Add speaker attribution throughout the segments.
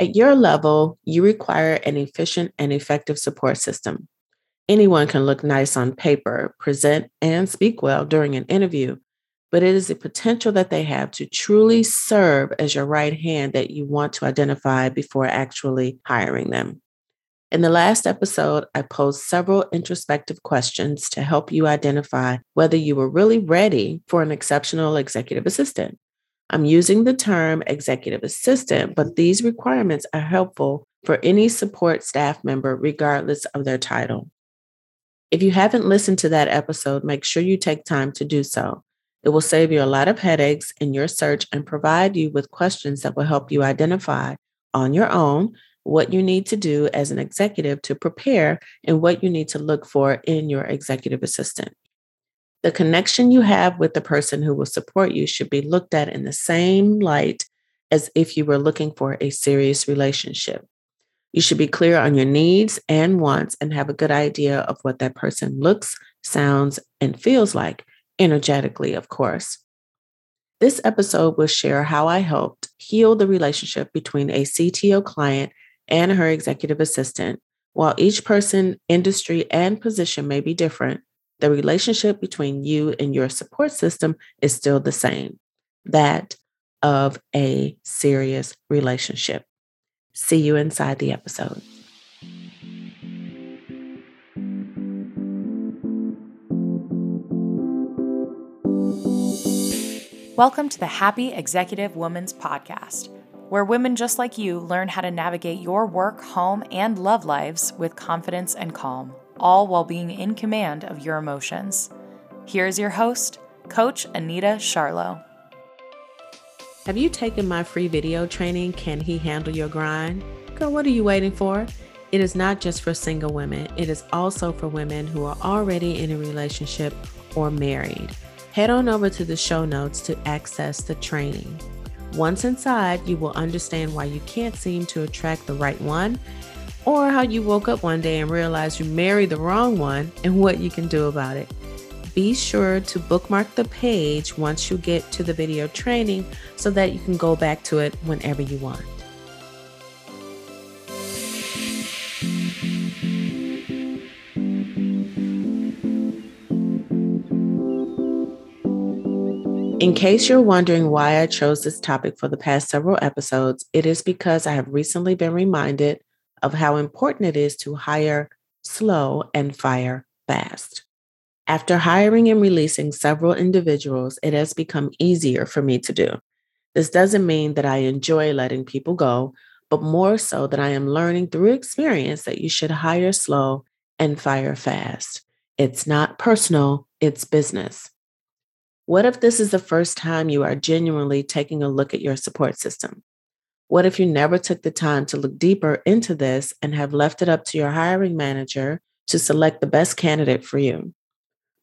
Speaker 1: At your level, you require an efficient and effective support system. Anyone can look nice on paper, present, and speak well during an interview, but it is the potential that they have to truly serve as your right hand that you want to identify before actually hiring them. In the last episode, I posed several introspective questions to help you identify whether you were really ready for an exceptional executive assistant. I'm using the term executive assistant, but these requirements are helpful for any support staff member, regardless of their title. If you haven't listened to that episode, make sure you take time to do so. It will save you a lot of headaches in your search and provide you with questions that will help you identify on your own what you need to do as an executive to prepare and what you need to look for in your executive assistant. The connection you have with the person who will support you should be looked at in the same light as if you were looking for a serious relationship. You should be clear on your needs and wants and have a good idea of what that person looks, sounds, and feels like, energetically, of course. This episode will share how I helped heal the relationship between a CTO client and her executive assistant. While each person, industry, and position may be different, the relationship between you and your support system is still the same that of a serious relationship. See you inside the episode.
Speaker 2: Welcome to the Happy Executive Woman's Podcast, where women just like you learn how to navigate your work, home, and love lives with confidence and calm all while being in command of your emotions. Here's your host, Coach Anita Charlo.
Speaker 1: Have you taken my free video training, Can He Handle Your Grind? Girl, what are you waiting for? It is not just for single women, it is also for women who are already in a relationship or married. Head on over to the show notes to access the training. Once inside, you will understand why you can't seem to attract the right one or how you woke up one day and realized you married the wrong one and what you can do about it. Be sure to bookmark the page once you get to the video training so that you can go back to it whenever you want. In case you're wondering why I chose this topic for the past several episodes, it is because I have recently been reminded of how important it is to hire slow and fire fast. After hiring and releasing several individuals, it has become easier for me to do. This doesn't mean that I enjoy letting people go, but more so that I am learning through experience that you should hire slow and fire fast. It's not personal, it's business. What if this is the first time you are genuinely taking a look at your support system? What if you never took the time to look deeper into this and have left it up to your hiring manager to select the best candidate for you?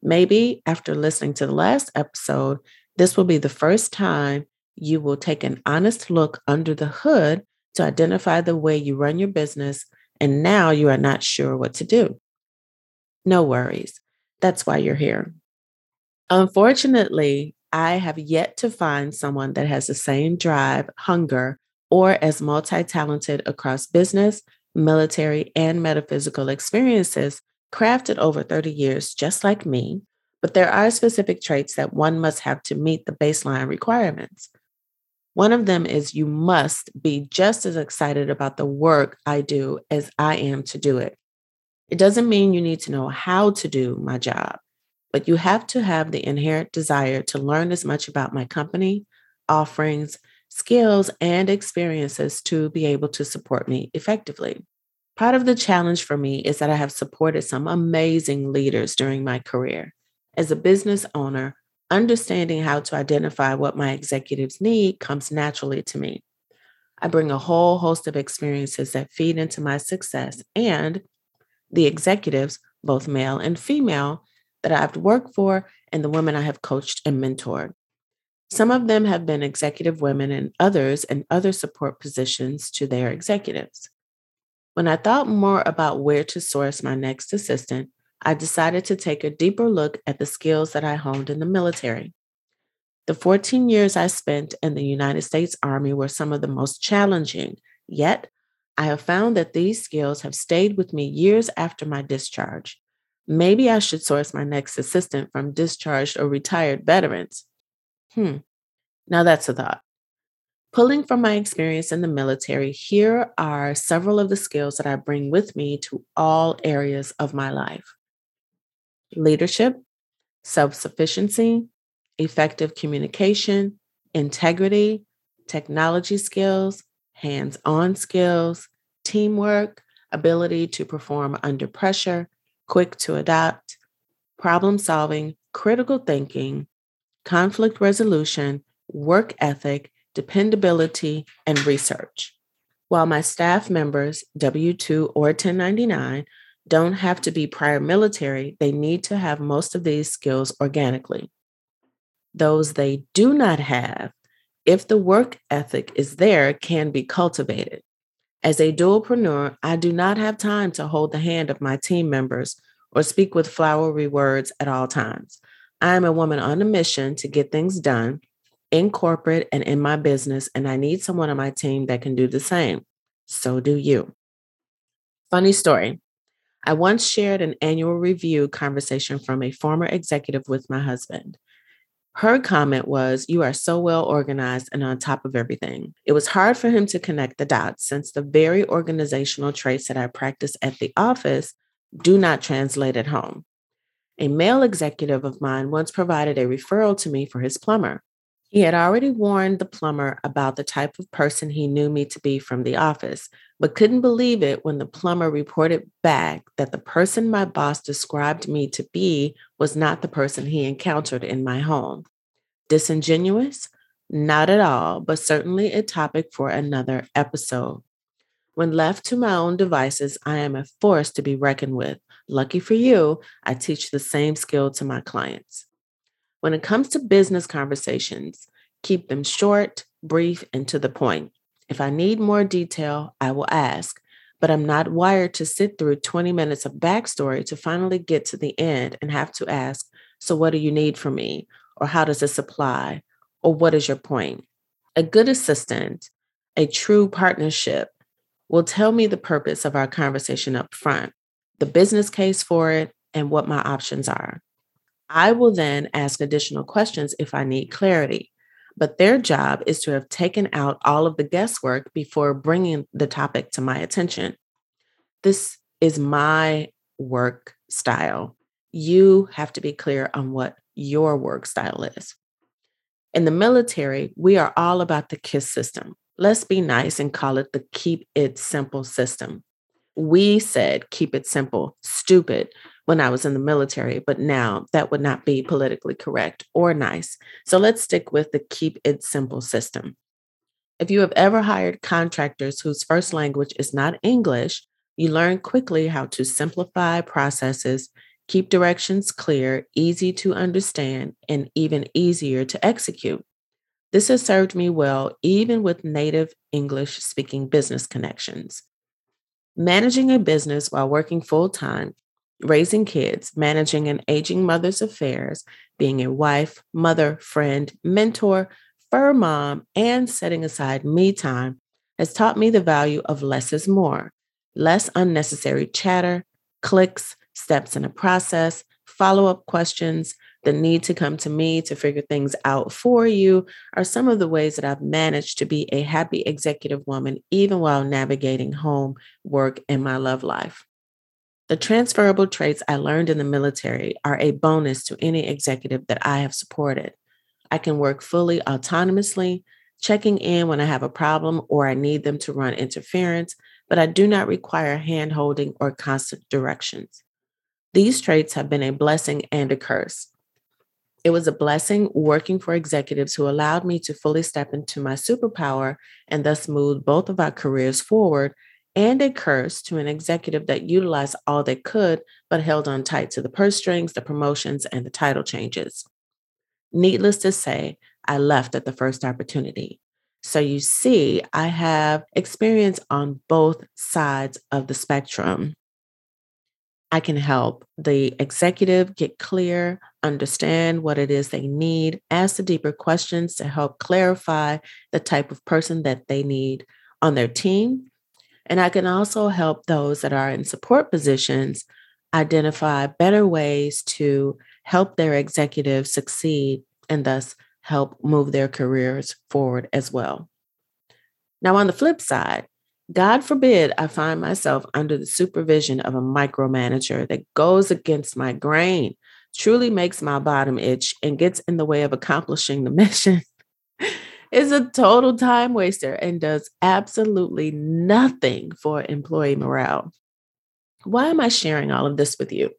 Speaker 1: Maybe after listening to the last episode, this will be the first time you will take an honest look under the hood to identify the way you run your business, and now you are not sure what to do. No worries. That's why you're here. Unfortunately, I have yet to find someone that has the same drive, hunger, or as multi talented across business, military, and metaphysical experiences crafted over 30 years, just like me. But there are specific traits that one must have to meet the baseline requirements. One of them is you must be just as excited about the work I do as I am to do it. It doesn't mean you need to know how to do my job, but you have to have the inherent desire to learn as much about my company, offerings, skills, and experiences to be able to support me effectively. Part of the challenge for me is that I have supported some amazing leaders during my career. As a business owner, understanding how to identify what my executives need comes naturally to me. I bring a whole host of experiences that feed into my success, and the executives, both male and female, that I've worked for, and the women I have coached and mentored. Some of them have been executive women and others in other support positions to their executives. When I thought more about where to source my next assistant, I decided to take a deeper look at the skills that I honed in the military. The 14 years I spent in the United States Army were some of the most challenging Yet, I have found that these skills have stayed with me years after my discharge. Maybe I should source my next assistant from discharged or retired veterans. Hmm, now that's a thought. Pulling from my experience in the military, here are several of the skills that I bring with me to all areas of my life leadership, self sufficiency, effective communication, integrity, technology skills, hands on skills, teamwork, ability to perform under pressure, quick to adapt, problem solving, critical thinking, conflict resolution, work ethic, dependability, and research. While my staff members, W 2 or 1099, don't have to be prior military, they need to have most of these skills organically. Those they do not have if the work ethic is there, can be cultivated. As a dualpreneur, I do not have time to hold the hand of my team members or speak with flowery words at all times. I am a woman on a mission to get things done in corporate and in my business, and I need someone on my team that can do the same. So do you. Funny story. I once shared an annual review conversation from a former executive with my husband. Her comment was, You are so well organized and on top of everything. It was hard for him to connect the dots since the very organizational traits that I practice at the office do not translate at home. A male executive of mine once provided a referral to me for his plumber. He had already warned the plumber about the type of person he knew me to be from the office, but couldn't believe it when the plumber reported back that the person my boss described me to be was not the person he encountered in my home. Disingenuous? Not at all, but certainly a topic for another episode. When left to my own devices, I am a force to be reckoned with. Lucky for you, I teach the same skill to my clients. When it comes to business conversations, keep them short, brief, and to the point. If I need more detail, I will ask, but I'm not wired to sit through 20 minutes of backstory to finally get to the end and have to ask, So, what do you need from me? Or how does this apply? Or what is your point? A good assistant, a true partnership, will tell me the purpose of our conversation up front, the business case for it, and what my options are. I will then ask additional questions if I need clarity. But their job is to have taken out all of the guesswork before bringing the topic to my attention. This is my work style. You have to be clear on what your work style is. In the military, we are all about the KISS system. Let's be nice and call it the keep it simple system. We said keep it simple, stupid, when I was in the military, but now that would not be politically correct or nice. So let's stick with the keep it simple system. If you have ever hired contractors whose first language is not English, you learn quickly how to simplify processes, keep directions clear, easy to understand, and even easier to execute. This has served me well, even with native English speaking business connections. Managing a business while working full time raising kids, managing an aging mother's affairs, being a wife, mother, friend, mentor, fur mom, and setting aside me time has taught me the value of less is more, less unnecessary chatter, clicks, steps in a process, follow up questions, the need to come to me to figure things out for you are some of the ways that I've managed to be a happy executive woman, even while navigating home, work, and my love life. The transferable traits I learned in the military are a bonus to any executive that I have supported. I can work fully autonomously, checking in when I have a problem or I need them to run interference, but I do not require hand holding or constant directions. These traits have been a blessing and a curse. It was a blessing working for executives who allowed me to fully step into my superpower and thus move both of our careers forward and a curse to an executive that utilized all they could, but held on tight to the purse strings, the promotions, and the title changes. Needless to say, I left at the first opportunity. So you see, I have experience on both sides of the spectrum. I can help the executive get clear, understand what it is they need, ask the deeper questions to help clarify the type of person that they need on their team. And I can also help those that are in support positions identify better ways to help their executives succeed and thus help move their careers forward as well. Now, on the flip side, God forbid I find myself under the supervision of a micromanager that goes against my grain, truly makes my bottom itch, and gets in the way of accomplishing the mission. is a total time waster and does absolutely nothing for employee morale. Why am I sharing all of this with you?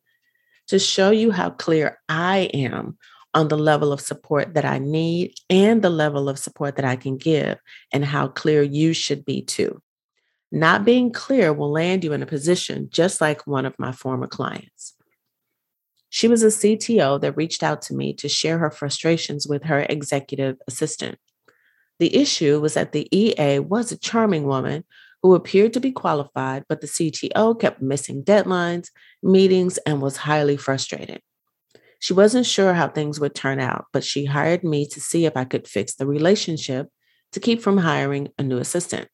Speaker 1: To show you how clear I am on the level of support that I need and the level of support that I can give, and how clear you should be too. Not being clear will land you in a position just like one of my former clients. She was a CTO that reached out to me to share her frustrations with her executive assistant. The issue was that the EA was a charming woman who appeared to be qualified, but the CTO kept missing deadlines, meetings, and was highly frustrated. She wasn't sure how things would turn out, but she hired me to see if I could fix the relationship to keep from hiring a new assistant.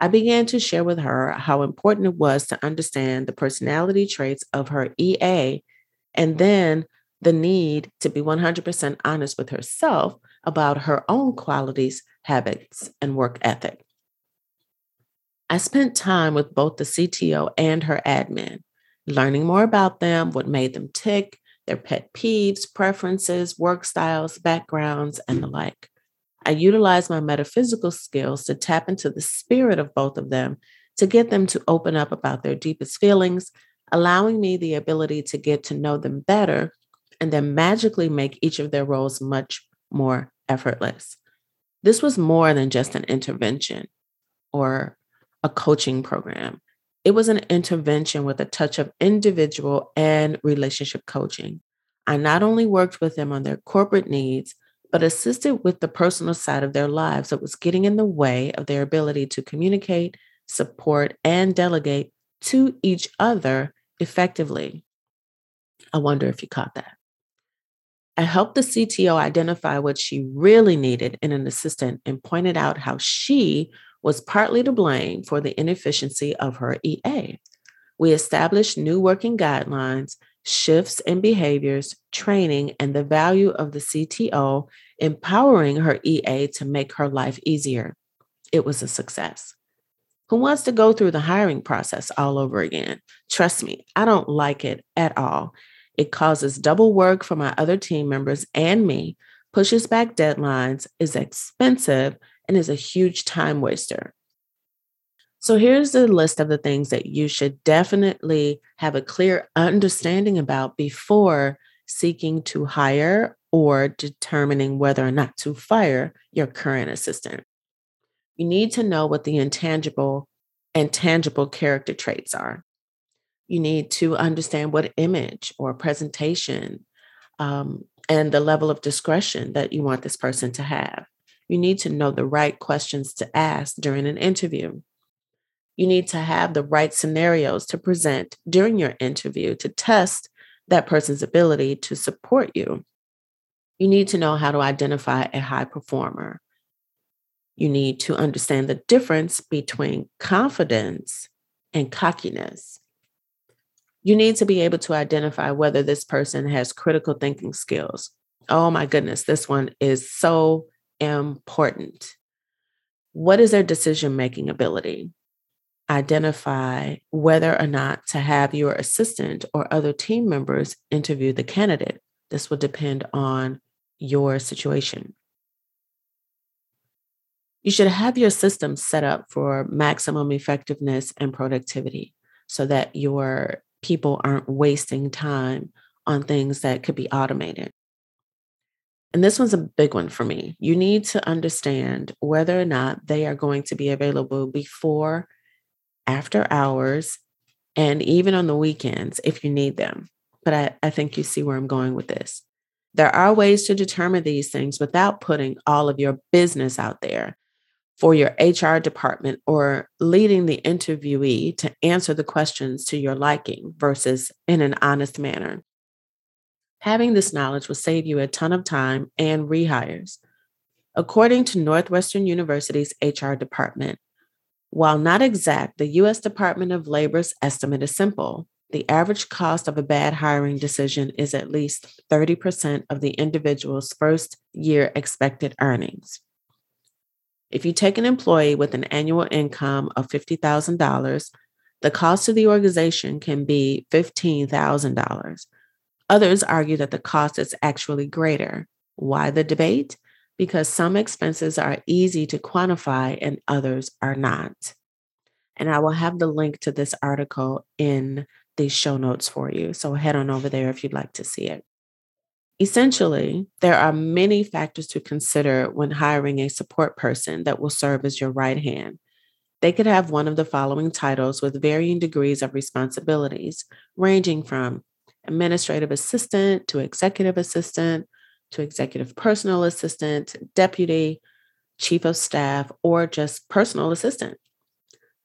Speaker 1: I began to share with her how important it was to understand the personality traits of her EA and then the need to be 100% honest with herself about her own qualities, habits, and work ethic. I spent time with both the CTO and her admin, learning more about them, what made them tick, their pet peeves, preferences, work styles, backgrounds, and the like. I utilized my metaphysical skills to tap into the spirit of both of them to get them to open up about their deepest feelings, allowing me the ability to get to know them better and then magically make each of their roles much more effortless. This was more than just an intervention or a coaching program. It was an intervention with a touch of individual and relationship coaching. I not only worked with them on their corporate needs, but assisted with the personal side of their lives that was getting in the way of their ability to communicate, support, and delegate to each other effectively. I wonder if you caught that. I helped the CTO identify what she really needed in an assistant and pointed out how she was partly to blame for the inefficiency of her EA. We established new working guidelines, shifts in behaviors, training, and the value of the CTO, empowering her EA to make her life easier. It was a success. Who wants to go through the hiring process all over again? Trust me, I don't like it at all. It causes double work for my other team members and me, pushes back deadlines, is expensive, and is a huge time waster. So here's the list of the things that you should definitely have a clear understanding about before seeking to hire or determining whether or not to fire your current assistant. You need to know what the intangible and tangible character traits are. You need to understand what image or presentation um, and the level of discretion that you want this person to have. You need to know the right questions to ask during an interview. You need to have the right scenarios to present during your interview to test that person's ability to support you. You need to know how to identify a high performer. You need to understand the difference between confidence and cockiness. You need to be able to identify whether this person has critical thinking skills. Oh my goodness, this one is so important. What is their decision making ability? Identify whether or not to have your assistant or other team members interview the candidate. This will depend on your situation. You should have your system set up for maximum effectiveness and productivity so that your people aren't wasting time on things that could be automated. And this one's a big one for me. You need to understand whether or not they are going to be available before, after hours, and even on the weekends if you need them. But I, I think you see where I'm going with this. There are ways to determine these things without putting all of your business out there for your HR department or leading the interviewee to answer the questions to your liking versus in an honest manner. Having this knowledge will save you a ton of time and rehires. According to Northwestern University's HR department, While not exact, the U.S. Department of Labor's estimate is simple. The average cost of a bad hiring decision is at least 30% of the individual's first year expected earnings. If you take an employee with an annual income of $50,000, the cost to the organization can be $15,000. Others argue that the cost is actually greater. Why the debate? Because some expenses are easy to quantify and others are not. And I will have the link to this article in the show notes for you. So head on over there if you'd like to see it. Essentially, there are many factors to consider when hiring a support person that will serve as your right hand. They could have one of the following titles with varying degrees of responsibilities, ranging from administrative assistant to executive assistant to executive personal assistant, deputy, chief of staff, or just personal assistant.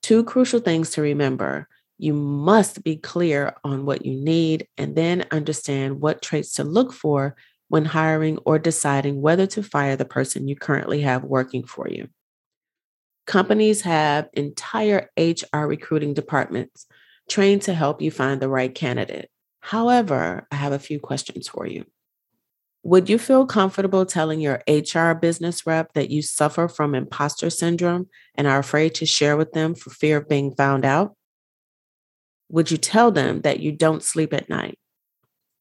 Speaker 1: Two crucial things to remember you must be clear on what you need and then understand what traits to look for when hiring or deciding whether to fire the person you currently have working for you. Companies have entire HR recruiting departments trained to help you find the right candidate. However, I have a few questions for you. Would you feel comfortable telling your HR business rep that you suffer from imposter syndrome and are afraid to share with them for fear of being found out? Would you tell them that you don't sleep at night?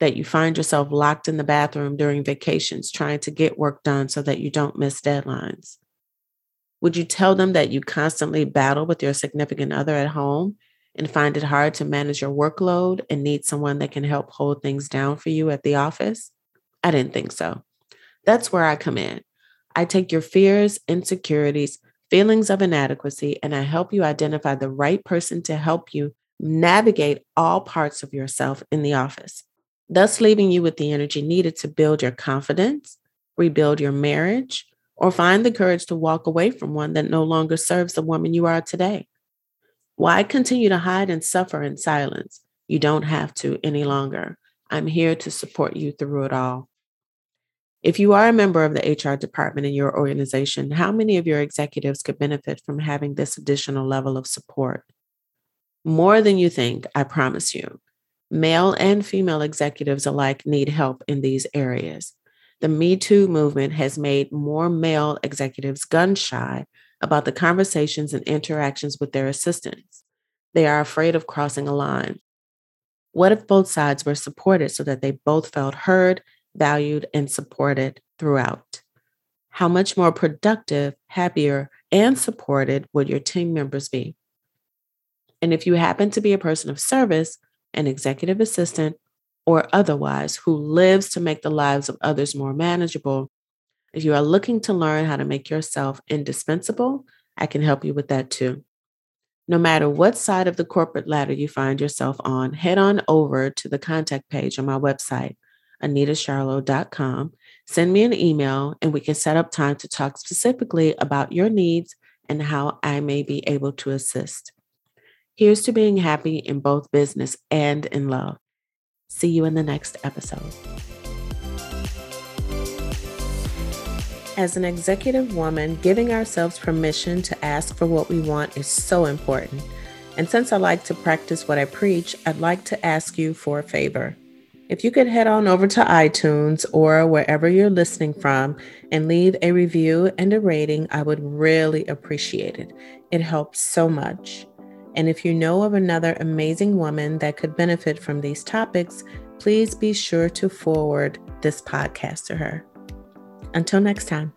Speaker 1: That you find yourself locked in the bathroom during vacations trying to get work done so that you don't miss deadlines? Would you tell them that you constantly battle with your significant other at home and find it hard to manage your workload and need someone that can help hold things down for you at the office? I didn't think so. That's where I come in. I take your fears, insecurities, feelings of inadequacy, and I help you identify the right person to help you navigate all parts of yourself in the office, thus leaving you with the energy needed to build your confidence, rebuild your marriage, or find the courage to walk away from one that no longer serves the woman you are today. Why continue to hide and suffer in silence? You don't have to any longer. I'm here to support you through it all. If you are a member of the HR department in your organization, how many of your executives could benefit from having this additional level of support? More than you think, I promise you. Male and female executives alike need help in these areas. The Me Too movement has made more male executives gun shy about the conversations and interactions with their assistants. They are afraid of crossing a line. What if both sides were supported so that they both felt heard, valued, and supported throughout? How much more productive, happier, and supported would your team members be? And if you happen to be a person of service, an executive assistant, or otherwise who lives to make the lives of others more manageable, if you are looking to learn how to make yourself indispensable, I can help you with that too. No matter what side of the corporate ladder you find yourself on, head on over to the contact page on my website, anitasharlow.com. Send me an email and we can set up time to talk specifically about your needs and how I may be able to assist. Here's to being happy in both business and in love. See you in the next episode. As an executive woman, giving ourselves permission to ask for what we want is so important. And since I like to practice what I preach, I'd like to ask you for a favor. If you could head on over to iTunes or wherever you're listening from and leave a review and a rating, I would really appreciate it. It helps so much. And if you know of another amazing woman that could benefit from these topics, please be sure to forward this podcast to her. Until next time.